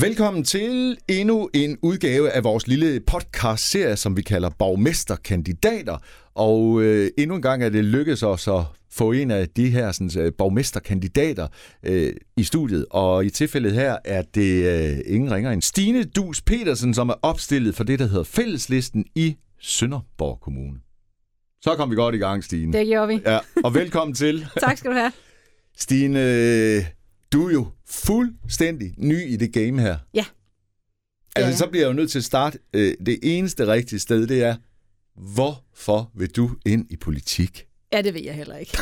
Velkommen til endnu en udgave af vores lille podcast-serie, som vi kalder Borgmesterkandidater. Og øh, endnu en gang er det lykkedes os at få en af de her sådan, øh, borgmesterkandidater øh, i studiet. Og i tilfældet her er det øh, ingen ringer end Stine Dus Petersen, som er opstillet for det, der hedder Fælleslisten i Sønderborg Kommune. Så kom vi godt i gang, Stine. Det gjorde vi. Ja, og velkommen til. tak skal du have. Stine, du er jo fuldstændig ny i det game her. Ja. Altså, Ja. så bliver jeg jo nødt til at starte. Øh, det eneste rigtige sted, det er, hvorfor vil du ind i politik? Ja, det ved jeg heller ikke.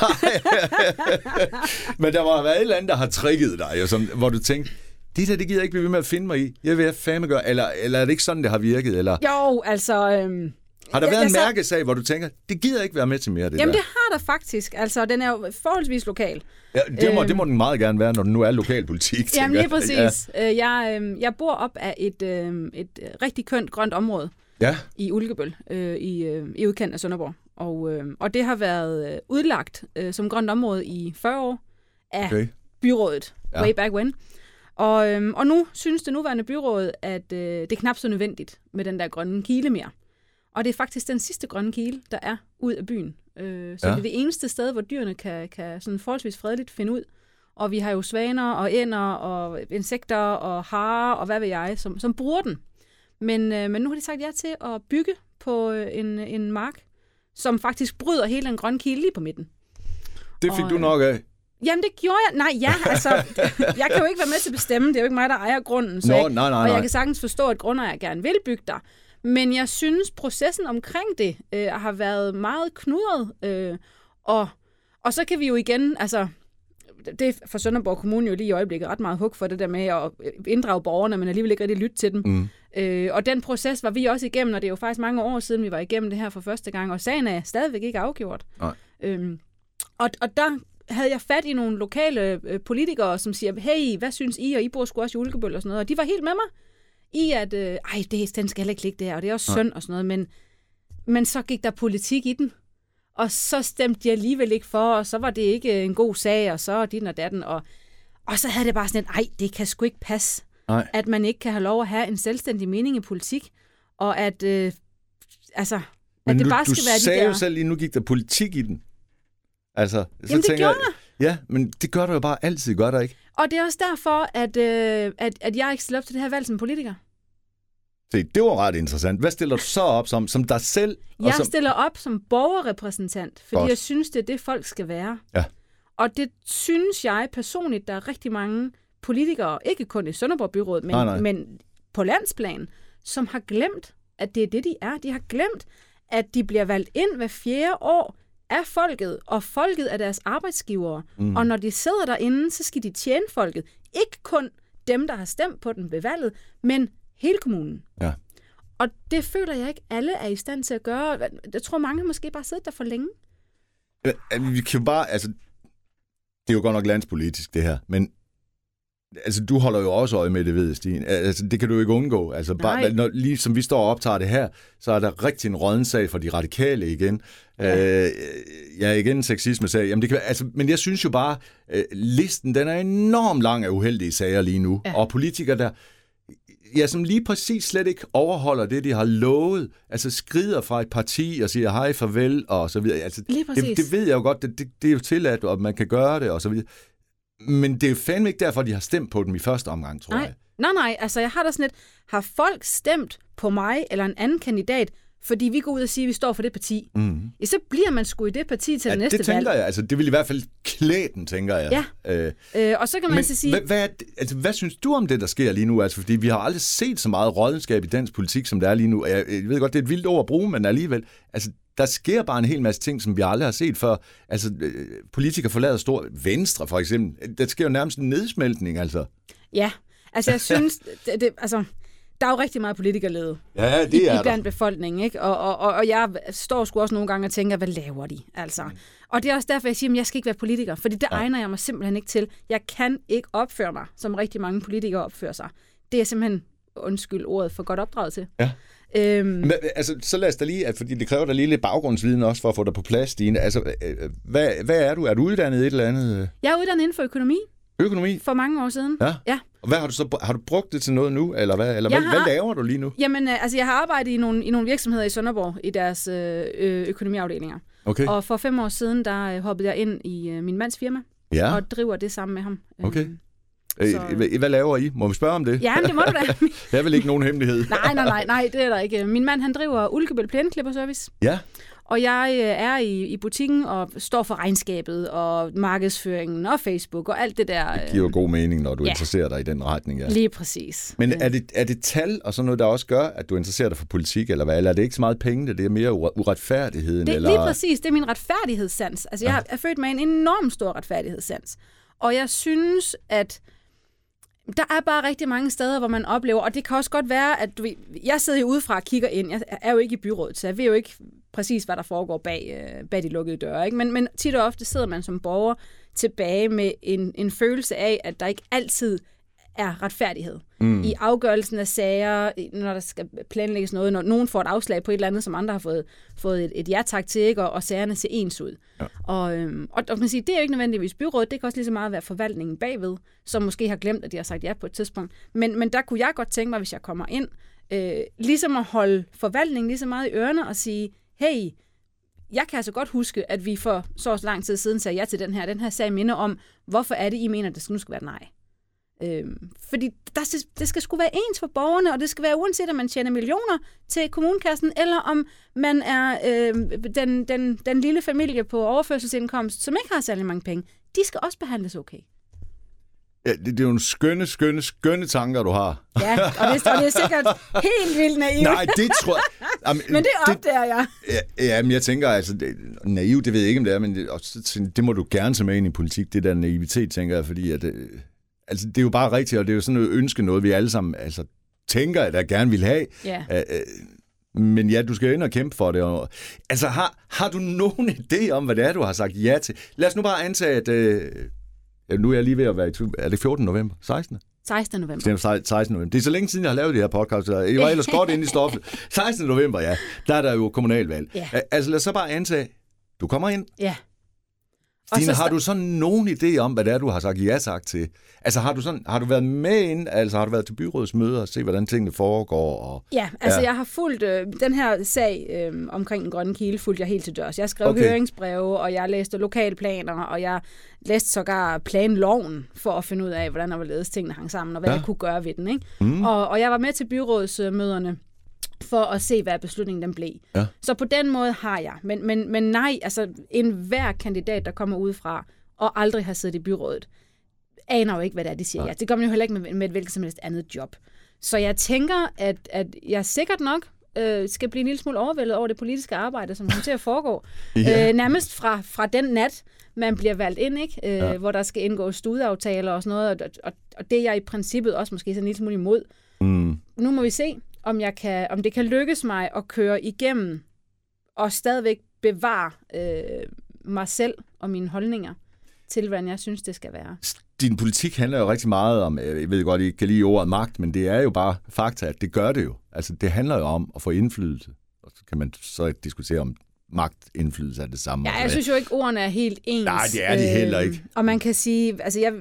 Men der må have været et eller andet, der har trigget dig, jo, som, hvor du tænkte, det der, det gider jeg ikke blive ved med at finde mig i. Jeg vil have fandme gøre, eller, eller er det ikke sådan, det har virket? Eller Jo, altså... Øhm, har der jeg- været jeg en mærkesag, hvor du tænker, det gider ikke være med til mere, det jamen, der? det har der faktisk. Altså, den er jo forholdsvis lokal. Ja, det, må, øhm. det må den meget gerne være, når den nu er lokalpolitik. Jamen, lige præcis. Ja. Jeg, øhm, jeg bor op af et, øhm, et øh, rigtig kønt grønt område Ja, i Ulkebøl, øh, i, øh, i udkanten af Sønderborg. Og, øh, og det har været øh, udlagt øh, som grønt område i 40 år af okay. byrådet, Ja. ja. way back when. Og, øhm, og nu synes det nuværende byråd, at øh, det er knap så nødvendigt med den der grønne kile mere. Og det er faktisk den sidste grønne kile, der er ud af byen. Øh, så Ja. det er det eneste sted, hvor dyrene kan, kan sådan forholdsvis fredeligt finde ud. Og vi har jo svaner og ænder og insekter og harer og hvad ved jeg, som, som bruger den. Men, øh, men nu har de sagt ja til at bygge på øh, en, en mark, som faktisk bryder hele den grønne kile lige på midten. Det fik Og, du øh, nok af. Jamen, det gjorde jeg. Nej, ja, altså, jeg kan jo ikke være med til at bestemme. Det er jo ikke mig, der ejer grunden. Så Nå, jeg, nej, nej, Og nej. jeg kan sagtens forstå, at grundejer gerne vil bygge der. Men jeg synes, processen omkring det øh, har været meget knudret. Øh, og, og så kan vi jo igen, altså, det er for Sønderborg Kommune jo lige i øjeblikket ret meget hug for det der med at inddrage borgerne, men alligevel ikke rigtig lytte til dem. Mm. Øh, og den proces var vi også igennem, og det er jo faktisk mange år siden, vi var igennem det her for første gang, og sagen er stadigvæk ikke afgjort. Nej. Øhm, og, og der havde jeg fat i nogle lokale øh, politikere, som siger, hey, hvad synes I, og I bor sgu også i Ulkebøl og sådan noget, og de var helt med mig i, at øh, ej, det, den skal heller ikke ligge der, og det er også synd og sådan noget, men, men så gik der politik i den, og så stemte de alligevel ikke for, og så var det ikke en god sag, og så din og datten, og, og så havde det bare sådan et, ej, det kan sgu ikke passe, Nej. at man ikke kan have lov at have en selvstændig mening i politik, og at, øh, altså, at Men det nu, bare du skal være de sagde der... jo selv lige, nu gik der politik i den. Altså, så Jamen, det tænker gjorde jeg, Ja, men det gør du jo bare altid, gør der ikke? Og det er også derfor, at, øh, at, at jeg ikke stiller op til det her valg som politiker. Se, det var ret interessant. Hvad stiller du så op som? Som dig selv? og Jeg som... stiller op som borgerrepræsentant, fordi Godt. Jeg synes, det er det, folk skal være. Ja. Og det synes jeg personligt, der er rigtig mange politikere, ikke kun i Sønderborg Byråd, men, Nej, nej. men på landsplan, som har glemt, at det er det, de er. De har glemt, at de bliver valgt ind hver fjerde år af folket, og folket er deres arbejdsgivere. Mm. Og når de sidder derinde, så skal de tjene folket. Ikke kun dem, der har stemt på dem ved valget, men hele kommunen. Ja. Og det føler jeg ikke, alle er i stand til at gøre. Jeg tror, mange måske bare siddet der for længe. Øh, Vi kan jo bare, altså, det er jo godt nok landspolitisk, det her, men altså, du holder jo også øje med det, ved Stine. Altså, det kan du jo ikke undgå. Altså, bare, når, lige som vi står og optager det her, så er der rigtig en rådden sag for de radikale igen. Ja, øh, ja igen en sexisme-sag. Jamen, det kan, være- altså, men jeg synes jo bare, øh, listen, den er enormt lang af uheldige sager lige nu. Ja. Ja. Og politikere, der ja, som lige præcis slet ikke overholder det, de har lovet. Altså skrider fra et parti og siger hej, farvel og så videre. Altså, Lige præcis. det, det ved jeg jo godt, det, det, det er jo tilladt, og man kan gøre det og så videre. Men det er jo fandme ikke derfor, de har stemt på dem i første omgang, tror Nej. jeg. nej, nej, altså jeg har da sådan et, har folk stemt på mig eller en anden kandidat, fordi vi går ud og siger, at vi står for det parti, Mm. ja, så bliver man sgu i det parti til Ja, det næste det tænker valg. jeg. Altså, det vil i hvert fald klæde den, tænker jeg. Ja. Øh, Øh, og så kan man så sige, hvad, hvad, altså, hvad synes du om det, der sker lige nu? Altså, fordi vi har aldrig set så meget rådenskab i dansk politik, som der er lige nu. Jeg, jeg ved godt, det er et vildt ord at bruge, men alligevel, altså, der sker bare en hel masse ting, som vi aldrig har set før. Altså, øh, politikere forlader stor Venstre, for eksempel. Der sker jo nærmest en nedsmeltning, altså. ja, altså jeg synes, det, det, altså, der er jo rigtig meget politikerlede Ja, i, det er i der. blandt befolkningen, ikke? Og, og, og, og jeg står sgu også nogle gange og tænker, hvad laver de? Altså. Og det er også derfor, jeg siger, at jeg skal ikke være politiker, fordi det egner jeg mig simpelthen ikke til. Jeg kan ikke opføre mig, som rigtig mange politikere opfører sig. Det er simpelthen, undskyld ordet, for godt opdraget til. Ja. Øhm, Men, altså, så lad os da lige, at- fordi det kræver da lige lidt baggrundsviden også for at få dig på plads, Stine. Altså, øh, hvad, hvad er du? Er du uddannet i et eller andet øh, jeg er uddannet inden for økonomi økonomi? for mange år siden. Ja. ja. Og hvad har du så har du brugt det til noget nu, eller hvad, eller hvad, har- hvad laver du lige nu? Jamen, øh, altså, jeg har arbejdet i nogle, i nogle virksomheder i Sønderborg i deres øh, øh, økonomiafdelinger. Okay. Og for fem år siden, der øh, hoppede jeg ind i øh, min mands firma Ja. og driver det sammen med ham. Okay. Øhm, Øh, så- hvad, laver I? Må vi spørge om det? Ja, men det må du da. Det er vel ikke nogen hemmelighed. nej, nej, nej, nej, det er der ikke. Min mand, han driver Ulkebøl Plæneklipperservice. Ja. Og jeg øh, er i, i butikken og står for regnskabet og markedsføringen og Facebook og alt det der. Det øh, giver jo god mening, når du Ja. interesserer dig i den retning. Ja. Lige præcis. Men er det, er det tal og sådan noget, der også gør, at du interesserer dig for politik, eller hvad? Eller er det ikke så meget penge, det er mere ure- uretfærdigheden? Det er eller... lige præcis, det er min retfærdighedssans. Altså, jeg er født med en enorm stor retfærdighedssans. Og jeg synes, at der er bare rigtig mange steder, hvor man oplever, og det kan også godt være, at du, ved- jeg sidder jo udefra og kigger ind. Jeg er jo ikke i byrådet, så jeg ved jo ikke præcis, hvad der foregår bag, øh, bag de lukkede døre. Ikke? Men, men tit og ofte sidder man som borger tilbage med en, en følelse af, at der ikke altid er retfærdighed mm. i afgørelsen af sager, når der skal planlægges noget, når nogen får et afslag på et eller andet, som andre har fået, fået et, et ja-tak til, ikke? Og, og sagerne ser ens ud. Ja. Og, øhm, og, og man siger, det er jo ikke nødvendigvis byrådet, det kan også lige så meget være forvaltningen bagved, som måske har glemt, at de har sagt ja på et tidspunkt. Men, men der kunne jeg godt tænke mig, hvis jeg kommer ind, øh, ligesom at holde forvaltningen lige så meget i ørerne og sige, hey, jeg kan altså godt huske, at vi for så lang tid siden sagde ja til den her. Den her sag minder om, hvorfor er det, I mener, at det nu skal være nej. Øhm, fordi der, skal- det skal sgu være ens for borgerne, og det skal være uanset, om man tjener millioner til kommunekassen, eller om man er øh, den, den, den lille familie på overførselsindkomst, som ikke har særlig mange penge. De skal også behandles okay. Ja, det, det er jo en skønne, skønne, skønne tanker, du har. Ja, og det, og det er sikkert helt vildt naivt, Nej, det tror jeg... Jamen, men det opdager jeg. Ja, ja, men jeg tænker, altså, det, naiv, det ved jeg ikke, om det er, men det, også, det må du gerne tage med ind i politik, det der naivitet, tænker jeg, fordi at, øh, altså, det er jo bare rigtigt, og det er jo sådan noget ønske, noget vi alle sammen altså, tænker, at jeg gerne vil have. Ja. Øh, men ja, du skal jo ind og kæmpe for det. Og, altså, har, har du nogen idé om, hvad det er, du har sagt ja til? Lad os nu bare antage, at... Øh, nu er jeg lige ved at være i tvivl. Er det 14. november? 16. 16. november. Det er 16. november. Det er så længe siden, jeg har lavet det her podcast. Jeg var ellers godt inde i stoffet. 16. november, ja. Der er der jo kommunalvalg. Ja. Altså lad os så bare antage, du kommer ind. Ja. Og så har du sådan nogen idé om, hvad det er, du har sagt ja tak til? Altså har du, sådan, har du været med ind, altså har du været til byrådsmøder og se, hvordan tingene foregår? Og... Ja, altså Ja. jeg har fulgt øh, den her sag øh, omkring den grønne kilde, fulgte jeg helt til dørs. Jeg skrev Okay. høringsbreve, og jeg læste lokalplaner, og jeg læste sågar planloven for at finde ud af, hvordan der var ledes tingene hang sammen, og hvad Ja. jeg kunne gøre ved den. Ikke? Mm. Og, og jeg var med til byrådsmøderne for at se, hvad beslutningen den blev. Ja. Så på den måde har jeg. Men, men, men nej, altså en hver kandidat, der kommer udefra og aldrig har siddet i byrådet, aner jo ikke, hvad det er, de siger. Ja. Det gør man jo heller ikke med, med et hvilket som helst andet job. Så jeg tænker, at, at jeg sikkert nok øh, skal blive en lille smule overvældet over det politiske arbejde, som kommer til at foregå. Ja. øh, nærmest fra, fra den nat, man bliver valgt ind, ikke? Øh, Ja. ja. hvor der skal indgå studieaftaler og sådan noget, og, og, og det er jeg i princippet også måske sådan en lille smule imod. Mm. Nu må vi se, om, jeg kan, om det kan lykkes mig at køre igennem og stadigvæk bevare øh, mig selv og mine holdninger til, hvordan jeg synes, det skal være. Din politik handler jo rigtig meget om, jeg ved godt, I kan lide ordet magt, men det er jo bare fakta, at det gør det jo. Altså det handler jo om at få indflydelse. Og så kan man så diskutere om magt, indflydelse er det samme. Ja, jeg synes jo ikke, ordene er helt ens. Nej, det er de heller ikke. Øhm, Og man kan sige, altså jeg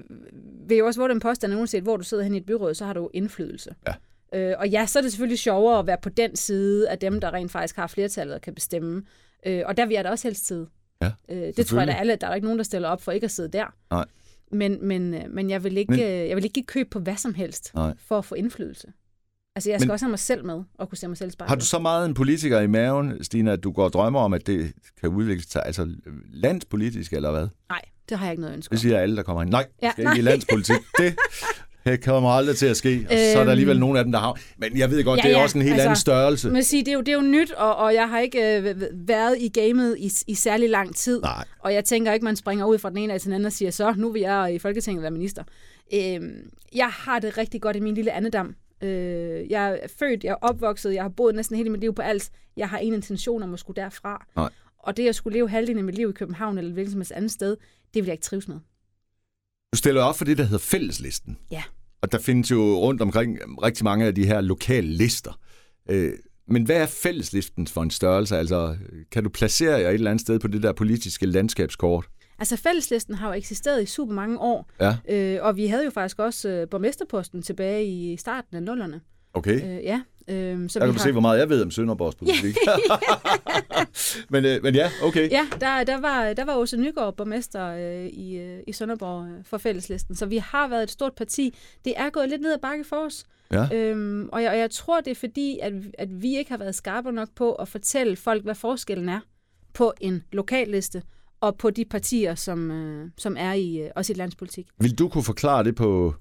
vil jo også våge den påstand, at uanset hvor du sidder hen i et byråd, så har du indflydelse. Ja. Øh, og ja, så er det selvfølgelig sjovere at være på den side af dem, der rent faktisk har flertallet og kan bestemme. Øh, og der vil jeg da også helst sidde. Ja, øh, det tror jeg da alle, der er der ikke nogen, der stiller op for ikke at sidde der. Nej. Men, men, øh, men, jeg, vil ikke, Men- men jeg vil ikke give køb på hvad som helst Nej. for at få indflydelse. Altså, jeg skal Men- også have mig selv med og kunne se mig selv spejle. Har du så meget en politiker i maven, Stina, at du går og drømmer om, at det kan udvikle sig, altså landspolitisk eller hvad? Nej, det har jeg ikke noget ønske Det om. siger alle, der kommer ind. Nej, Ja, skal ikke i nej. landspolitik. Det det kommer aldrig til at ske. Og så er der Øhm. alligevel nogle af dem, der har... Men jeg ved godt, Ja, det er ja, også en helt altså, anden størrelse. Men sige, det, er jo, det er jo nyt, og, og jeg har ikke øh, været i gamet i, i særlig lang tid. Nej. Og jeg tænker ikke, man springer ud fra den ene af til den anden og siger, så nu vil jeg i Folketinget være minister. Øhm, jeg har det rigtig godt i min lille andedam. Øh, jeg er født, jeg er opvokset, jeg har boet næsten hele mit liv på Als. Jeg har ingen intention om at skulle derfra. Nej. Og det at skulle leve halvdelen af mit liv i København eller hvilket som helst andet sted, det vil jeg ikke trives med. Du stiller op for det, der hedder fælleslisten. Ja. Og der findes jo rundt omkring rigtig mange af de her lokale lister. Øh, men hvad er fælleslisten for en størrelse? Altså, kan du placere jer et eller andet sted på det der politiske landskabskort? Altså fælleslisten har jo eksisteret i super mange år, Ja, øh, og vi havde jo faktisk også øh, borgmesterposten tilbage i starten af nullerne. okay. Øh, ja, øh, så Der vi kan du se, hvor meget jeg ved om Sønderborgs politik. men, øh, men ja, okay. Ja, der, der, var, der var Åse Nygaard borgmester øh, i, øh, i Sønderborg øh, for fælleslisten, så vi har været et stort parti. Det er gået lidt ned ad bakke for os, Ja. øhm, og, jeg, og jeg tror, det er fordi, at, at vi ikke har været skarpe nok på at fortælle folk, hvad forskellen er på en lokalliste og på de partier, som, øh, som er i øh, også i landspolitik. Vil du kunne forklare det på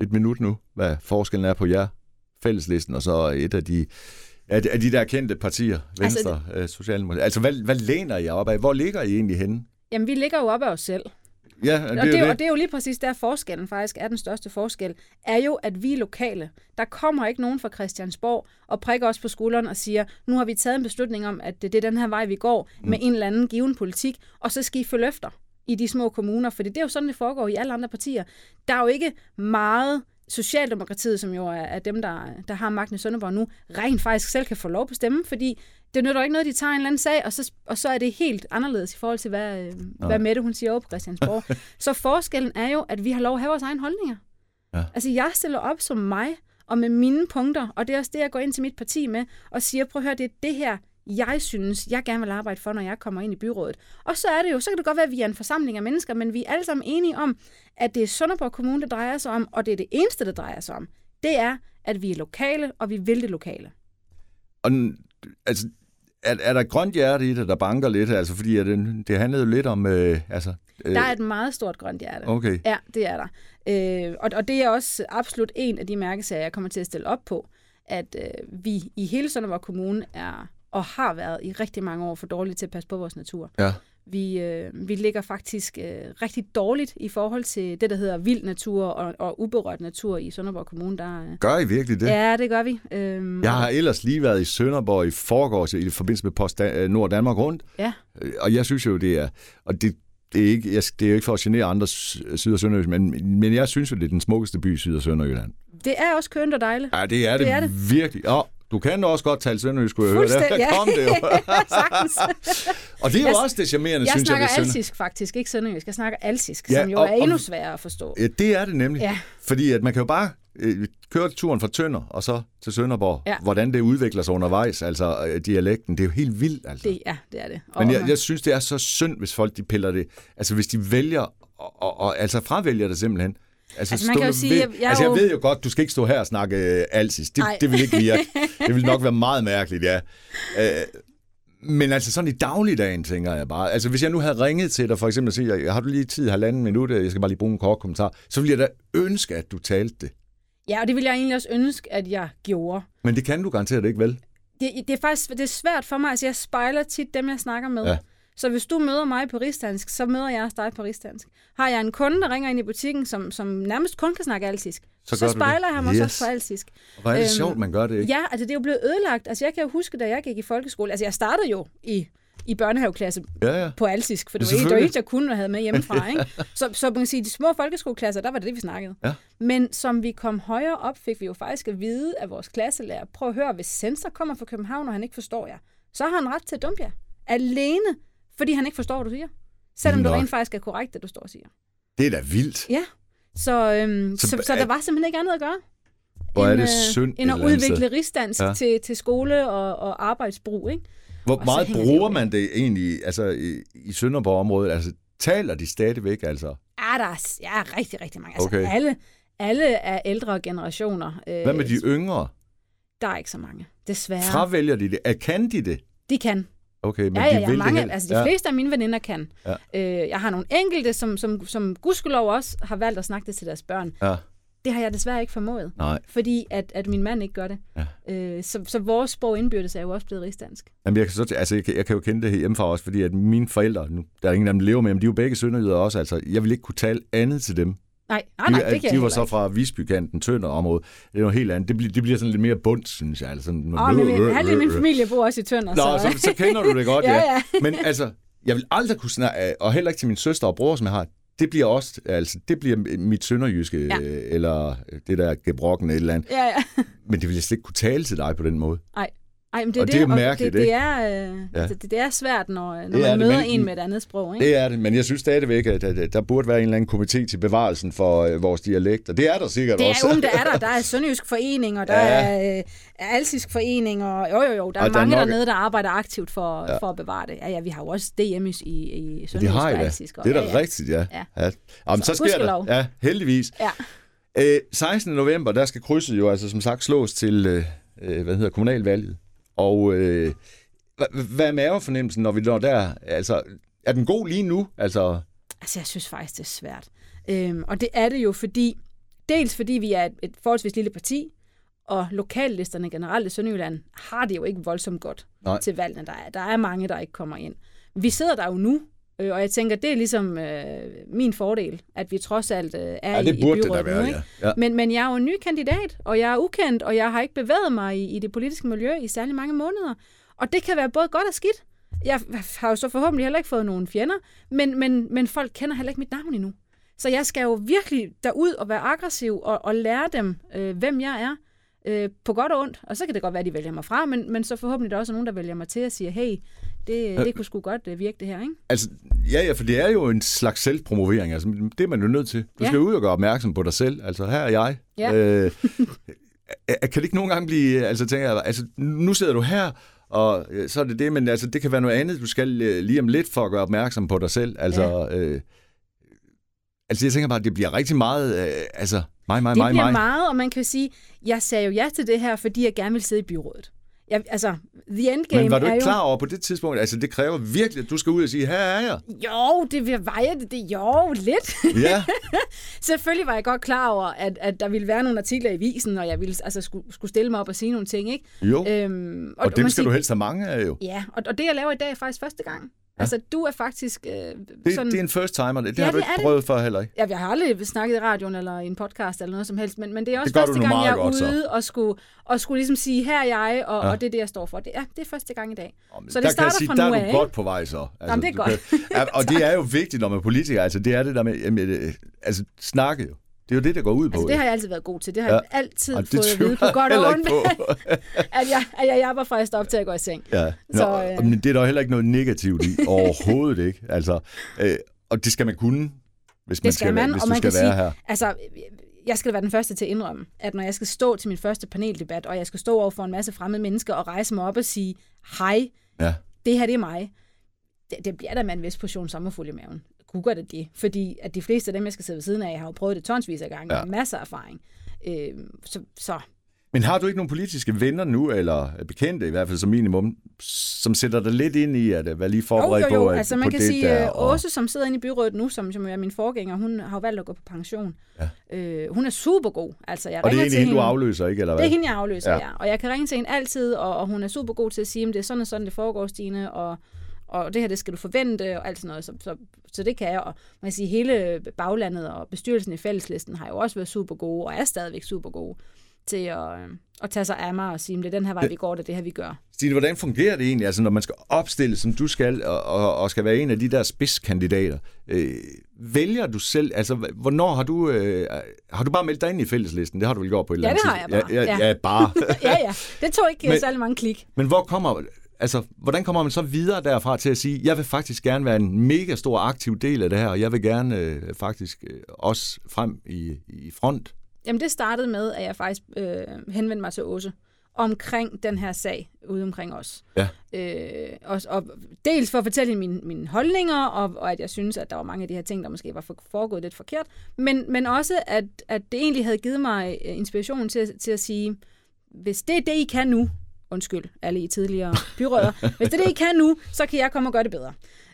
et minut nu, hvad forskellen er på jer, fælleslisten, og så et af de, af de, af de der kendte partier, Venstre, altså, Socialdemokratiet? Altså, hvad, hvad læner I op af? Hvor ligger I egentlig henne? Jamen, vi ligger jo op af os selv. Ja, Det det, og, det, jo og det. det er jo lige præcis der forskellen faktisk er den største forskel, er jo, at vi er lokale. Der kommer ikke nogen fra Christiansborg og prikker os på skulderen og siger, nu har vi taget en beslutning om, at det er den her vej, vi går mm. med en eller anden given politik, og så skal I følge efter i de små kommuner, for det er jo sådan, det foregår i alle andre partier. Der er jo ikke meget Socialdemokratiet, som jo er, er dem, der, der har magten i Sønderborg nu, rent faktisk selv kan få lov på stemme, fordi det nytter ikke noget, de tager en eller anden sag, og så, og så er det helt anderledes i forhold til, hvad, øh, hvad Mette hun siger over på Christiansborg. så forskellen er jo, at vi har lov at have vores egne holdninger. Ja. Altså, jeg stiller op som mig, og med mine punkter, og det er også det, jeg går ind til mit parti med, og siger, prøv at høre, det er det her, jeg synes, jeg gerne vil arbejde for, når jeg kommer ind i byrådet. Og så er det jo, så kan det godt være, at vi er en forsamling af mennesker, men vi er alle sammen enige om, at det er Sønderborg Kommune, det drejer sig om, og det er det eneste, det drejer sig om. Det er, at vi er lokale, og vi vil det lokale. Og altså, er, er der grønt hjerte i det, der banker lidt? Altså, fordi at det, det handlede jo lidt om... Øh, altså, øh, Der er et meget stort grønt hjerte. Okay. Ja, det er der. Øh, og, og det er også absolut en af de mærkesager, jeg kommer til at stille op på, at øh, vi i hele Sønderborg Kommune er og har været i rigtig mange år for dårlige til at passe på vores natur. Ja. Vi, øh, vi ligger faktisk øh, rigtig dårligt i forhold til det, der hedder vild natur og, og uberørt natur i Sønderborg Kommune. Der, øh, Gør I virkelig det? ja, det gør vi. Øhm, Jeg har ellers lige været i Sønderborg i forgårs i forbindelse med Post øh, Nord Danmark Rundt, Ja, Øh, og jeg synes jo, det er... Og det, det, er ikke, jeg, det er jo ikke for at genere andre syd- og sønderjylland, men, men jeg synes jo, det er den smukkeste by i Syd- og Sønderjylland. det er også kønt og dejligt. Ja, det er det, Det er det. virkelig. Og du kan også godt tale sønderjysk, skulle jeg høre. Der, ja. kom det jo. Og det er jo Jeg- også det charmerende, Jeg synes snakker jeg, ved Sønder. alsisk faktisk, ikke sønderjysk. Jeg snakker alsisk, Ja, som jo og- er endnu sværere at forstå. Ja, det er det nemlig. Ja. Fordi at man kan jo bare øh, køre turen fra Tønder og så til Sønderborg. Ja. Hvordan det udvikler sig undervejs, altså øh, dialekten. Det er jo helt vildt, altså. Det, ja, det er det. Og, Men jeg, jeg synes, det er så synd, hvis folk de piller det. Altså hvis de vælger, og, og, og altså fravælger det simpelthen. Altså, Altså, man kan jo sige, ved, jeg- jeg altså, jeg jo- ved jo godt, du skal ikke stå her og snakke øh, alsis. Det, Nej. det vil ikke virke. det vil nok være meget mærkeligt, ja. Øh, men altså sådan i dagligdagen, tænker jeg bare. Altså hvis jeg nu havde ringet til dig, for eksempel at sige, har du lige tid, halvanden minut, jeg skal bare lige bruge en kort kommentar, så ville jeg da ønske, at du talte det. Ja, og det ville jeg egentlig også ønske, at jeg gjorde. Men det kan du garanteret ikke, vel? Det, det er faktisk det er svært for mig. Altså, jeg spejler tit dem, jeg snakker med. Ja. Så hvis du møder mig på rigsdansk, så møder jeg også dig på rigsdansk. Har jeg en kunde, der ringer ind i butikken, som, som nærmest kun kan snakke alsisk, Så så, spejler jeg ham også, Yes. også på alsisk. Og hvor er det Øhm, sjovt, man gør det, ikke? Ja, altså det er jo blevet ødelagt. Altså jeg kan jo huske, da jeg gik i folkeskole, altså jeg startede jo i, i børnehaveklasse Ja, ja. på alsisk, for det var ikke det jeg kunne og havde med hjemmefra. Ikke? Så, så man kan sige, de små folkeskoleklasser, der var det det, vi snakkede. Ja. Men som vi kom højere op, fik vi jo faktisk at vide af vores klasselærer, prøv at høre, hvis Sensor kommer fra København, og han ikke forstår jer, så har han ret til at dumpe jer. Alene, fordi han ikke forstår, hvad du siger. Selvom det Nok. rent faktisk er korrekt, det du står og siger. Det er da vildt. Ja, så, øhm, Så så, så, der var simpelthen ikke andet at gøre. Hvor er end, det øh, synd End at udvikle rigsdansk Ja. til, til skole og, og arbejdsbrug, ikke? Hvor Og meget det bruger man det egentlig altså, i, i Sønderborg-området? Altså, taler de stadigvæk, altså? Ja, der er, ja, rigtig, rigtig mange. Altså, Okay. alle, alle er ældre generationer. Øh, Hvad med de yngre? Der er ikke så mange, desværre. Fravælger de det? Er, kan de det? De kan. Okay, men Ja, de ja, ja. vil Mange, det altså, de fleste af mine veninder kan. Ja. Øh, jeg har nogle enkelte, som, som, som gudskelov også har valgt at snakke det til deres børn. Ja. Det har jeg desværre ikke formået, Nej. fordi at, at min mand ikke gør det. Ja. Øh, så, så vores sprog indbyrdes er jo også blevet rigsdansk. Jamen, jeg kan, så, altså, jeg, kan, jeg kan jo kende det hjemmefra også, fordi at mine forældre, nu, der er ingen af dem, der lever med, men de er jo begge sønderjyder også. Altså, jeg vil ikke kunne tale andet til dem, Nej, nej, nej, de, det kan de var så fra Visbykanten, Tønder område. Det er noget helt andet. Det bliver, det bliver sådan lidt mere bundt, synes jeg. Altså, Åh, men min, halvdelen af min familie bor også i Tønder, Nå, så, så kender du det godt, Ja, ja. Men altså, jeg vil aldrig kunne snakke, og heller ikke til min søster og bror, som jeg har, det bliver også, altså, det bliver mit sønderjyske, Ja. ja. eller det der gebrokken et eller andet. Ja, ja. Men det vil jeg slet ikke kunne tale til dig på den måde. Ej, men det er Og det, det er og mærkeligt, det, det, er, øh, Ja. det, det er svært, når, når Det man det, møder men- en med et andet sprog. Ikke? Det er det, men jeg synes stadigvæk, at, at, at der burde være en eller anden komité til bevarelsen for øh, vores dialekter. Det er der sikkert Det også. er jo, der er der. Der er Sønderjysk Forening, og der Ja. er øh, Alsisk Forening, og jo, jo, jo. Der er Og der er mange nok- dernede, der arbejder aktivt for, Ja. for at bevare det. Ja, ja, vi har jo også DM i, i, i de Sønderjysk har og. Alsisk. og- Det er ja, da ja. rigtigt, ja. Ja. ja. Jamen, så, Så sker der. gudskelov. Ja, heldigvis. Ja. Øh, 16. november, der skal krydset jo altså som sagt slås til, øh, øh, hvad hedder kommunalvalget. Og øh, hvad, er mavefornemmelsen, når vi når der? Altså, er den god lige nu? Altså, Altså, jeg synes faktisk, det er svært. Øhm, og det er det jo, fordi dels fordi vi er et, et forholdsvis lille parti, og lokallisterne generelt i Sønderjylland har det jo ikke voldsomt godt Nej. til valgene. Der er, der er mange, der ikke kommer ind. Vi sidder der jo nu, øh, og jeg tænker, det er ligesom øh, min fordel, at vi trods alt øh, er ja, i, det i burde det da byrådet nu. være, Ikke? ja. ja. Men, men jeg er jo en ny kandidat, og jeg er ukendt, og jeg har ikke bevæget mig i, i det politiske miljø i særlig mange måneder. Og det kan være både godt og skidt. Jeg har jo så forhåbentlig heller ikke fået nogen fjender, men, men, men folk kender heller ikke mit navn endnu. Så jeg skal jo virkelig derud og være aggressiv og, og lære dem, øh, hvem jeg er, øh, på godt og ondt. Og så kan det godt være, at de vælger mig fra, men, men så forhåbentlig er der også nogen, der vælger mig til og siger, hey, det, det kunne sgu godt øh, virke det her, ikke? Altså, ja, ja, for det er jo en slags selvpromovering. Altså, det er man jo nødt til. Du Ja. skal ud og gøre opmærksom på dig selv. Altså, her er jeg. Ja. Øh, kan det ikke nogle gange blive... Altså, tænker jeg, altså, nu sidder du her, og øh, så er det det, men altså, det kan være noget andet, du skal øh, lige om lidt for at gøre opmærksom på dig selv. Altså, ja. øh, altså jeg tænker bare, at det bliver rigtig meget... Øh, altså, mig, mig, Det mig, bliver mig. meget, og man kan jo sige, jeg sagde jo ja til det her, fordi jeg gerne vil sidde i byrådet. Jeg, altså, the endgame Men var du ikke klar over på det tidspunkt? Altså, det kræver virkelig, at du skal ud og sige, her er jeg. Jo, det vil veje det, det. Jo, lidt. Ja, Selvfølgelig var jeg godt klar over, at, at der ville være nogle artikler i visen, og jeg ville altså skulle, skulle stille mig op og sige nogle ting, ikke? jo. Øhm, og, og dem skal siger- du helst have mange af, jo. Ja, og, og det jeg laver i dag er faktisk første gang. Ja. Altså, du er faktisk øh, Det, sådan... det er en first timer. Det, det Ja, har du ikke er det. prøvet før heller ikke. Ja, jeg har aldrig snakket i radioen eller i en podcast eller noget som helst, men, men det er også Det du første gang, jeg er godt, så. ude og skulle, og skulle ligesom sige, her er jeg, og, Ja. ja. og det er det, jeg står for. Det er, det er første gang i dag. Nå, men Så det der kan jeg starter sige, fra der nu er af, du ikke? godt på vej så. Altså, Jamen, det er du godt. Kan, ja, og det er jo vigtigt, når man er politiker. Altså, det er det der med, jamen, øh, altså, snakke jo. Det er jo det, der går ud på. Altså, det har jeg altid været god til. Det har Ja. jeg altid det fået at vide på godt og ondt, at jeg, at jeg japper fra at op til at gå i seng. ja. Nå, Så, øh, Men det er der heller ikke noget negativt i. Overhovedet ikke. Altså, øh, og det skal man kunne, hvis man skal være- man, hvis og man skal kan være sige, her. altså, jeg skal være den første til at indrømme, at når jeg skal stå til min første paneldebat, og jeg skal stå over for en masse fremmede mennesker og rejse mig op og sige, hej, Ja. det her det er mig, det, det bliver der med en vis portion sommerfuld i maven. Godt det det, fordi at de fleste af dem, jeg skal sidde ved siden af, har jo prøvet det tonsvis af gange, Ja. masser af erfaring. Øh, så, så Men har du ikke nogen politiske venner nu, eller bekendte i hvert fald som minimum, som sætter dig lidt ind i at være lige jo, forberedt jo, jo. på, at, altså man på kan det sige, der? der, og- Åse, som sidder inde i byrådet nu, som, som er min forgænger, hun har jo valgt at gå på pension. Ja. Øh, hun er super god. Altså, jeg Og det er egentlig hende, du afløser, ikke? Eller hvad? Det er hende, jeg afløser, Ja. ja. ja. Og jeg kan ringe til hende altid, og, og hun er super god til at sige, at det er sådan og sådan, det foregår, Stine, og, og det her, det skal du forvente, og alt sådan noget. Så, så, så det kan jeg. Og man kan sige, hele baglandet og bestyrelsen i fælleslisten har jo også været super gode, og er stadigvæk super gode til at, øh, at tage sig af mig og sige, det er den her vej, vi går, det er det her, vi gør. Stine, hvordan fungerer det egentlig, altså når man skal opstille, som du skal, og, og, og skal være en af de der spidskandidater? Øh, vælger du selv, altså hvornår har du, øh, har du bare meldt dig ind i fælleslisten? Det har du vel gjort på et eller Ja, andet det har jeg bare. Ja, ja, Ja. ja bare. ja, ja. Det tog ikke Men, særlig mange klik. Men hvor kommer, altså, hvordan kommer man så videre derfra til at sige, jeg vil faktisk gerne være en mega stor aktiv del af det her, og jeg vil gerne øh, faktisk øh, også frem i, i front? Jamen, det startede med, at jeg faktisk øh, henvendte mig til Åse omkring den her sag ude omkring os. Ja. Øh, og, og dels for at fortælle mine, mine holdninger, og, og at jeg synes, at der var mange af de her ting, der måske var for, foregået lidt forkert, men, men også, at, at det egentlig havde givet mig øh, inspiration til, til at sige, hvis det er det, I kan nu, undskyld, alle I tidligere byråder, hvis det er det, I kan nu, så kan jeg komme og gøre det bedre.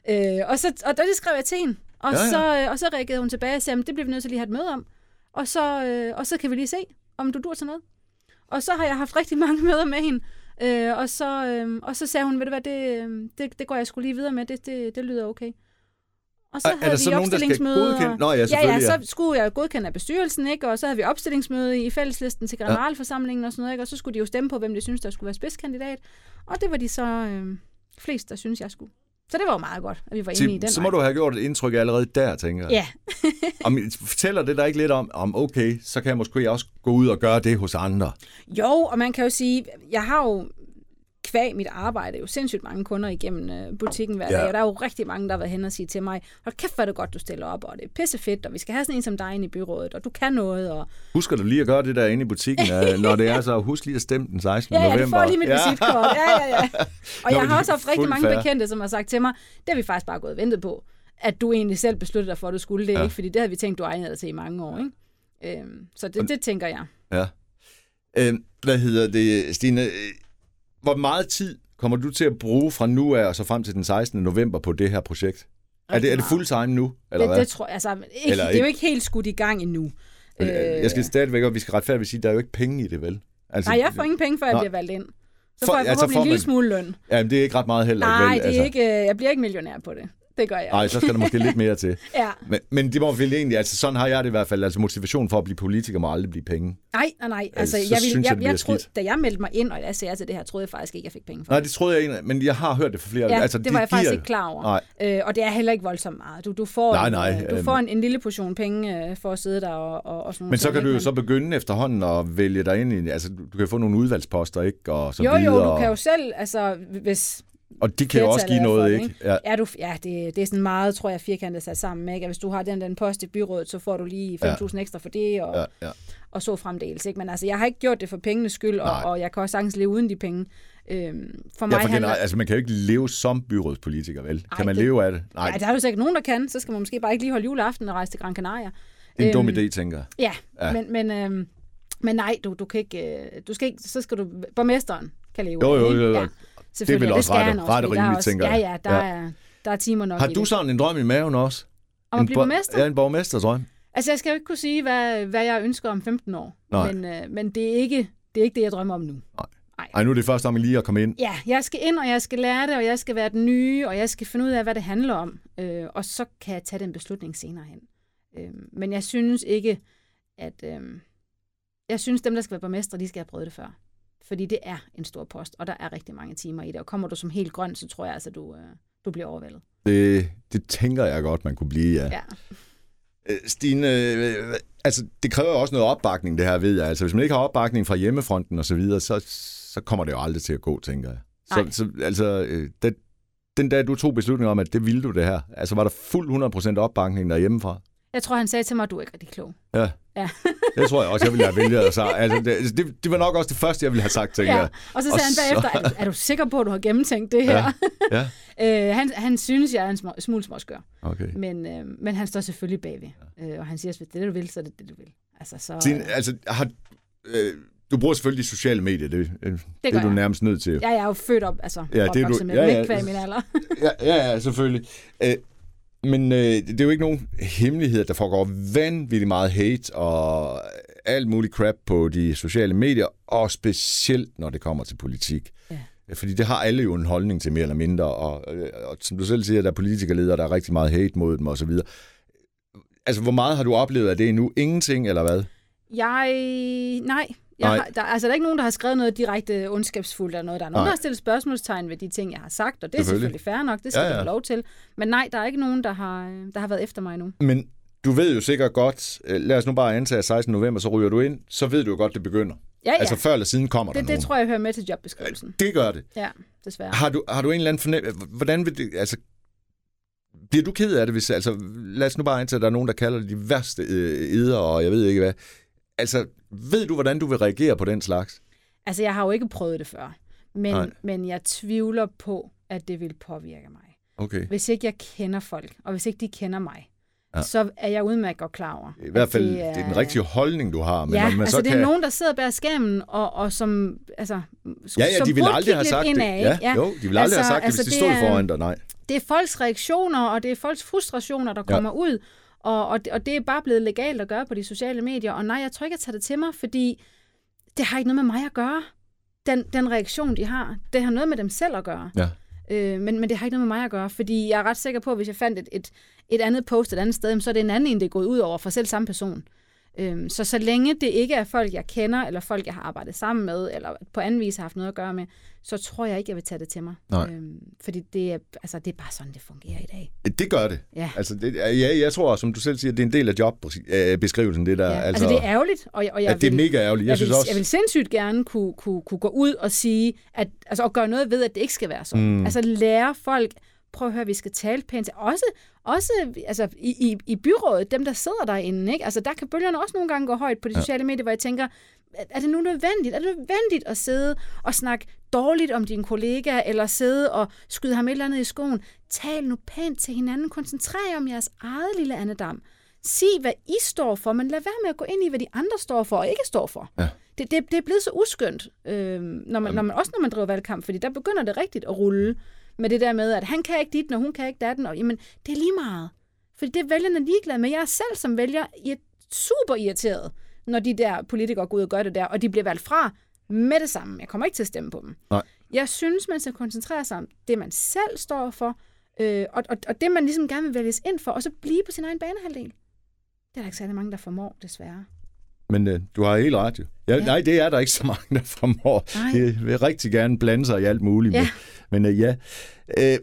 Øh, og, så, og det skrev jeg til hende, og, Ja, ja. Så, øh, og så reagerede hun tilbage og sagde, "Jamen, det bliver vi nødt til lige at have et møde om, og så, øh, og så kan vi lige se, om du dur til noget. Og så har jeg haft rigtig mange møder med hende, øh, og, så, øh, og så sagde hun, ved du hvad, det, øh, det, det går jeg skulle lige videre med, det, det, det lyder okay. Og så Er- er havde der vi så nogen, der skal godkende- Nå ja, ja, ja, så skulle jeg godkende af bestyrelsen, ikke? og så havde vi opstillingsmøde i fælleslisten til generalforsamlingen og sådan noget, ikke? og så skulle de jo stemme på, hvem de synes der skulle være spidskandidat. Og det var de så øh, flest, der synes jeg skulle. Så det var jo meget godt, at vi var enige i den så vej. må du have gjort et indtryk allerede der, tænker jeg. Ja, Om, fortæller det der ikke lidt om, om, okay, så kan jeg måske også gå ud og gøre det hos andre? Jo, og man kan jo sige, jeg har jo kvæg mit arbejde jo sindssygt mange kunder igennem øh, butikken hver Ja. dag, og der er jo rigtig mange, der har været hen og sige til mig, hold kæft, hvor er det godt, du stiller op, og det er pissefedt, og vi skal have sådan en som dig ind i byrådet, og du kan noget, og Husker du lige at gøre det der inde i butikken, øh, når det er så? Husk lige at stemme den 16. ja, ja, november. det får lige mit visitkort, ja, ja, ja. Og Nå, jeg har også haft rigtig mange fair. bekendte, som har sagt til mig, det har vi faktisk bare gået og ventet på, at du egentlig selv besluttede dig for, at du skulle det, Ja. ikke? fordi det havde vi tænkt, du egnede dig til i mange år, ikke? Øhm, så det, det tænker jeg. Ja. Øh, hvad hedder det, Stine? Øh, Hvor meget tid kommer du til at bruge fra nu af og så frem til den 16. november på det her projekt? Er det, er det meget. fuldtime nu, eller Det, hvad? det tror jeg, altså, ikke, Eller det er jo ikke helt skudt i gang endnu. Men, øh, Jeg skal stadigvæk, og vi skal retfærdigt sige, at der er jo ikke penge i det, vel? Altså, Nej, jeg får ingen penge, før jeg Nå. bliver valgt ind. Så For- får jeg altså, forhåbentlig får en lille smule løn. Jamen, det er ikke ret meget heller, Nej, vel? det er ikke, øh, jeg bliver ikke millionær på det. Det gør jeg. Nej, så skal der måske lidt mere til. Ja. Men, men det må vel egentlig, altså sådan har jeg det i hvert fald, altså motivation for at blive politiker må aldrig blive penge. Nej, nej, nej. Altså, så jeg, vil, synes jeg, jeg, det jeg, troede, da jeg meldte mig ind, og jeg sagde til det her, troede jeg faktisk ikke, jeg fik penge for. Nej, det troede jeg ikke, men jeg har hørt det fra flere. Ja, altså, det de var jeg faktisk giver- ikke klar over. Nej. Øh, og det er heller ikke voldsomt meget. Du, du får, Nej, en, nej, øh, du øhm. får en, en lille portion penge øh, for at sidde der og, og, og sådan Men så kan du jo så begynde efterhånden at vælge dig ind i, altså du kan få nogle udvalgsposter, ikke? Og så Jo, videre. jo, du kan jo selv, altså, hvis Og de kan jo også give for noget, det, ikke? Ja. Er du, ja, det, det er sådan meget, tror jeg, firkantet sat sammen. Ikke? At hvis du har den, den post i byrådet, så får du lige 5.000 ekstra for det, og, Ja, ja. og så fremdeles. Ikke? Men altså, jeg har ikke gjort det for pengenes skyld, og, Nej. og jeg kan også sagtens leve uden de penge. Øhm, for mig Ja, for handler... generelt, altså man kan jo ikke leve som byrådspolitiker, vel? Ej, Kan man det- leve af det? Nej, Nej, der er jo sikkert nogen, der kan. Så skal man måske bare ikke lige holde juleaften og rejse til Gran Canaria. det er en dum øhm, idé, tænker jeg. Ja, Ja. ja. men, men, øhm, men nej, du, du kan ikke, øh, du skal ikke, så skal du, borgmesteren kan leve Jo, af jo, det, jo, jo. Ja, selvfølgelig, vel og også skal ret- han også, ret og fordi der er rimeligt, også, tænker ja, jeg. ja, der, Ja. Er, der er timer nok Har du det. sådan en drøm i maven også? Om at En blive bo- borgmester? Ja, en borgmesterdrøm. Altså, jeg skal jo ikke kunne sige, hvad, hvad jeg ønsker om 15 år. Nej. Men, øh, men det, er ikke, det er ikke det, jeg drømmer om nu. Ej, nu er det først om lige at komme ind. Ja, jeg skal ind, og jeg skal lære det, og jeg skal være den nye, og jeg skal finde ud af, hvad det handler om. Øh, og så kan jeg tage den beslutning senere hen. Øh, men jeg synes ikke, at... Øh, jeg synes, dem, der skal være borgmestre, de skal have prøvet det før. Fordi det er en stor post, og der er rigtig mange timer i det. Og kommer du som helt grøn, så tror jeg altså, du, øh, du bliver overvældet. Det, det tænker jeg godt, man kunne blive, ja. Ja. Øh, Stine, øh, altså det kræver også noget opbakning, det her, ved jeg. Altså hvis man ikke har opbakning fra hjemmefronten og så videre, så, så kommer det jo aldrig til at gå, tænker jeg. Så, Nej. så altså, den, den dag, du tog beslutningen om, at det ville du det her, altså var der fuld 100% opbakning derhjemmefra? Jeg tror, han sagde til mig, at du er ikke rigtig klog. Ja. Ja. Det tror jeg også, jeg ville have vælget. Så, altså, det, det, det var nok også det første, jeg ville have sagt, tænker Ja. jeg. Og så Og sagde han så- bagefter, er du, er du sikker på, at du har gennemtænkt det her? Ja, øh, han, han synes, jeg er en små, smule småskør. okay. Men, øh, men han står selvfølgelig bagved. Øh, og han siger, at hvis det er det, du vil, så er det det, du vil. Altså, så, Stine, øh, altså, har, øh, du bruger selvfølgelig de sociale medier, det, det, det er du jeg. nærmest nødt til. jeg er jo født op, altså Ja, ja, det er du- med ja, ja, ja. ja. min alder. Ja, ja, ja selvfølgelig. Øh, men øh, det er jo ikke nogen hemmelighed, at der foregår vanvittigt meget hate og alt muligt crap på de sociale medier, og specielt når det kommer til politik. Ja. Fordi det har alle jo en holdning til mere eller mindre, og, øh, og som du selv siger, der er politikerledere, der er rigtig meget hate mod dem osv. Altså, hvor meget har du oplevet af det endnu? Ingenting, eller hvad? Jeg... Nej. Jeg. Har, der, altså, der er ikke nogen, der har skrevet noget direkte ondskabsfuldt eller noget. Der er nogen, Nej. der har stillet spørgsmålstegn ved de ting, jeg har sagt, og det er Selvfølgelig. selvfølgelig fair nok. Det skal Ja, ja, du have lov til. Men nej, der er ikke nogen, der har, øh, der har været efter mig endnu. Men du ved jo sikkert godt, øh, lad os nu bare antage, at 16. november, så ryger du ind, så ved du jo godt, det begynder. Ja, ja. Altså før eller siden kommer der det, nogen. det tror jeg hører med til jobbeskrivelsen. det gør det. Ja, desværre. Har du, har du en eller anden fornemmelse? Hvordan vil det, altså, bliver du ked af det, hvis, altså, lad os nu bare antage, at der er nogen, der kalder det de værste øh, eder, og jeg ved ikke hvad. Altså, ved du, hvordan du vil reagere på den slags? Altså, jeg har jo ikke prøvet det før. Nej. Men, men jeg tvivler på, at det vil påvirke mig. Okay. Hvis ikke jeg kender folk, og hvis ikke de kender mig, Ja. så er jeg udmærket godt klar over. I hvert fald, det er, det er den rigtige holdning, du har. Men ja, man altså så det kan... er nogen, der sidder bag skærmen, og, og som, altså, Ja, ja, som de vil burde aldrig have sagt det. indad, Ja, ikke? ja, jo, de vil aldrig have sagt det, hvis de stod er- foran dig. Nej. Det er folks reaktioner, og det er folks frustrationer, der Ja. kommer ud, og, og, det, og det er bare blevet legalt at gøre på de sociale medier, og nej, jeg tror ikke, jeg tager det til mig, fordi det har ikke noget med mig at gøre. Den, den reaktion, de har, det har noget med dem selv at gøre. Ja. Øh, men, men det har ikke noget med mig at gøre, fordi jeg er ret sikker på, at hvis jeg fandt et, et, et andet post et andet sted, så er det en anden en, det er gået ud over for selv samme person. Øhm, så så længe det ikke er folk, jeg kender, eller folk, jeg har arbejdet sammen med, eller på anden vis har haft noget at gøre med, så tror jeg ikke, jeg vil tage det til mig. Nej. Øhm, fordi det er, altså, det er bare sådan, det fungerer i dag. Det gør det. Ja. Altså, det, ja, jeg tror, som du selv siger, det er en del af jobbeskrivelsen, det der. Ja. Altså, det er ærgerligt, og jeg, og jeg ja, det er vil, mega ærgerligt. Jeg, jeg, synes vil, også... jeg vil sindssygt gerne kunne, kunne, kunne gå ud og sige, at, altså, og gøre noget ved, at det ikke skal være sådan. Mm. Altså lære folk, prøv at høre, vi skal tale pænt. Også, også altså, i, i, i byrådet, dem der sidder derinde, ikke? Altså, der kan bølgerne også nogle gange gå højt på de sociale medier, hvor jeg tænker, er det nu nødvendigt? Er det nødvendigt at sidde og snakke dårligt om din kollega, eller sidde og skyde ham et eller andet i skoen? Tal nu pænt til hinanden. Koncentrer jer om jeres eget lille andedam. Sig, hvad I står for, men lad være med at gå ind i, hvad de andre står for og ikke står for. Ja. Det, det, det er blevet så uskyndt, øh, når man, når man, også når man driver valgkamp, fordi der begynder det rigtigt at rulle med det der med, at han kan ikke dit, når hun kan ikke datten, og jamen, det er lige meget. Fordi det er vælgerne ligeglade med. Jeg er selv som vælger super irriteret, når de der politikere går ud og gør det der, og de bliver valgt fra med det samme. Jeg kommer ikke til at stemme på dem. Nej. Jeg synes, man skal koncentrere sig om det, man selv står for, øh, og, og, og det, man ligesom gerne vil vælges ind for, og så blive på sin egen banehalvdel. Det er der ikke særlig mange, der formår, desværre. Men øh, du har helt ret jo. Ja, ja. Nej, det er der ikke så mange, der formår. Nej. De vil rigtig gerne blande sig i alt muligt. Ja. Men, men øh, ja. Øh,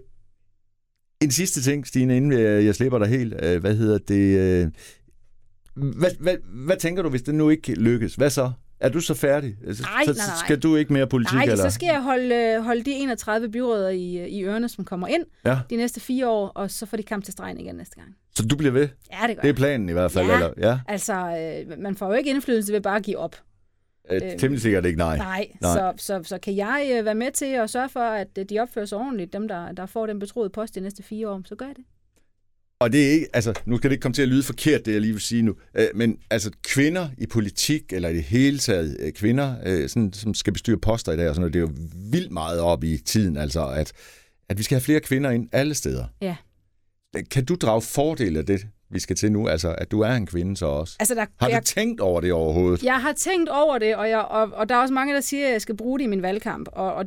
en sidste ting, Stine, inden jeg, jeg slipper dig helt. Øh, hvad hedder det? Øh, hvad, hvad, hvad tænker du, hvis det nu ikke lykkes? Hvad så? Er du så færdig? Altså, Nej, så nej, nej. skal du ikke mere politik? Nej, eller? så skal jeg holde, øh, holde de 31 byråder i, i ørerne, som kommer ind Ja. de næste fire år, og så får de kamp til stregen igen næste gang. Så du bliver ved? Ja, det gør Det er planen i hvert fald? Ja. Eller? ja. Altså, øh, man får jo ikke indflydelse ved bare at give op. Øh, Øhm, temmelig sikkert ikke, nej. Nej, Nej. Så, så, så kan jeg øh, være med til at sørge for, at øh, de opfører sig ordentligt, dem der, der får den betroede post de næste fire år, så gør jeg det. Og det er ikke, altså, nu skal det ikke komme til at lyde forkert, det jeg lige vil sige nu, øh, men altså kvinder i politik, eller i det hele taget øh, kvinder, øh, sådan, som skal bestyre poster i dag, og sådan noget, det er jo vildt meget op i tiden, altså at, at vi skal have flere kvinder ind alle steder. Ja. Kan du drage fordel af det, vi skal til nu, altså at du er en kvinde så også? Altså, der, Har du jeg, tænkt over det overhovedet? jeg har tænkt over det, og, jeg, og, og der er også mange, der siger, at jeg skal bruge det i min valgkamp, og, og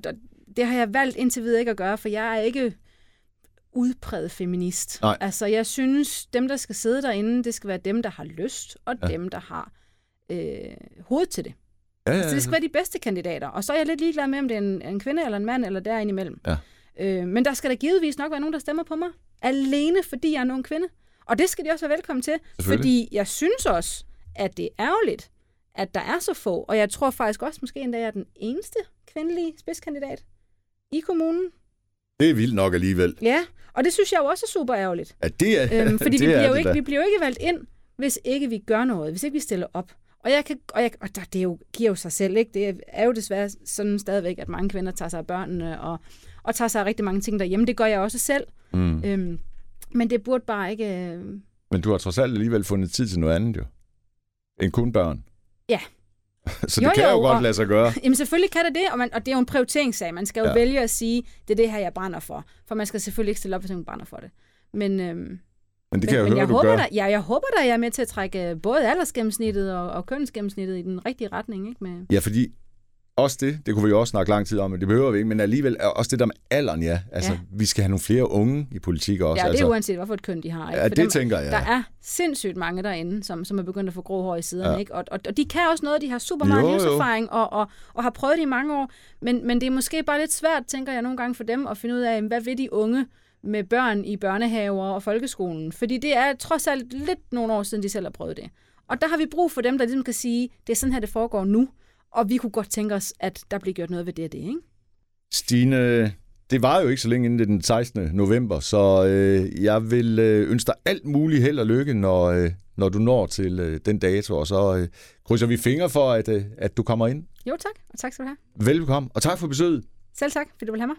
det har jeg valgt indtil videre ikke at gøre, for jeg er ikke udpræget feminist. Nej. Altså, jeg synes, dem, der skal sidde derinde, det skal være dem, der har lyst, og Ja. ja. dem, der har øh, hoved til det. Ja, Altså, det skal være de bedste kandidater. Og så er jeg lidt ligeglad med, om det er en, en kvinde eller en mand, eller derinde imellem. Ja. Øh, men der skal der givetvis nok være nogen, der stemmer på mig. Alene fordi jeg er en ung kvinde. Og det skal de også være velkommen til. Fordi jeg synes også, at det er ærgerligt, at der er så få. Og jeg tror faktisk også, måske endda, jeg er den eneste kvindelige spidskandidat i kommunen. Det er vildt nok alligevel. Ja, og det synes jeg jo også er super ærgerligt. Ja, det er, Øhm, fordi det vi er bliver, jo det ikke, vi bliver jo ikke valgt ind, hvis ikke vi gør noget, hvis ikke vi stiller op. Og, jeg kan, og, jeg, og der, det er jo, giver jo sig selv, ikke? Det er jo desværre sådan stadigvæk, at mange kvinder tager sig af børnene og, og tager sig af rigtig mange ting derhjemme. Det gør jeg også selv. Mm. Øhm, men det burde bare ikke... Øh, Men du har trods alt alligevel fundet tid til noget andet jo. End kun børn. Ja. Så Jo, det kan jo, jo, godt og- lade sig gøre. Jamen selvfølgelig kan det det, og, man, og det er jo en prioriteringssag. Man skal jo Ja. vælge at sige, det er det her, jeg brænder for. For man skal selvfølgelig ikke stille op, hvis man brænder for det. Men, øhm, Men det men, kan jeg men høre, jeg, du håber, gør. der, ja, jeg håber da, jeg er med til at trække øh, både aldersgennemsnittet og, og kønsgennemsnittet i den rigtige retning. Ikke? Med, Ja, fordi også det, det kunne vi jo også snakke lang tid om, men det behøver vi ikke, men alligevel også det der med alderen, ja. Altså, Ja. vi skal have nogle flere unge i politik også. ja, det altså. er uanset, hvorfor et køn de har. Ikke? Ja, For det tænker jeg. Der er sindssygt mange derinde, som, som er begyndt at få grå hår i siderne. Ja. Ikke? Og, og, og de kan også noget, de har super meget Jo, jo. livserfaring og, og, og har prøvet det i mange år. Men, men det er måske bare lidt svært, tænker jeg nogle gange for dem, at finde ud af, hvad vil de unge med børn i børnehaver og folkeskolen. Fordi det er trods alt lidt nogle år siden, de selv har prøvet det. Og der har vi brug for dem, der ligesom kan sige, det er sådan her, det foregår nu. Og vi kunne godt tænke os, at der bliver gjort noget ved det og det, ikke? Stine, det var jo ikke så længe inden den 16. november, så øh, jeg vil øh, ønske dig alt muligt held og lykke, når, øh, når du når til øh, den dato, og så øh, krydser vi fingre for, at, øh, at du kommer ind. Jo tak, og tak skal du have. Velkommen, og tak for besøget. Selv tak, fordi du vil have mig.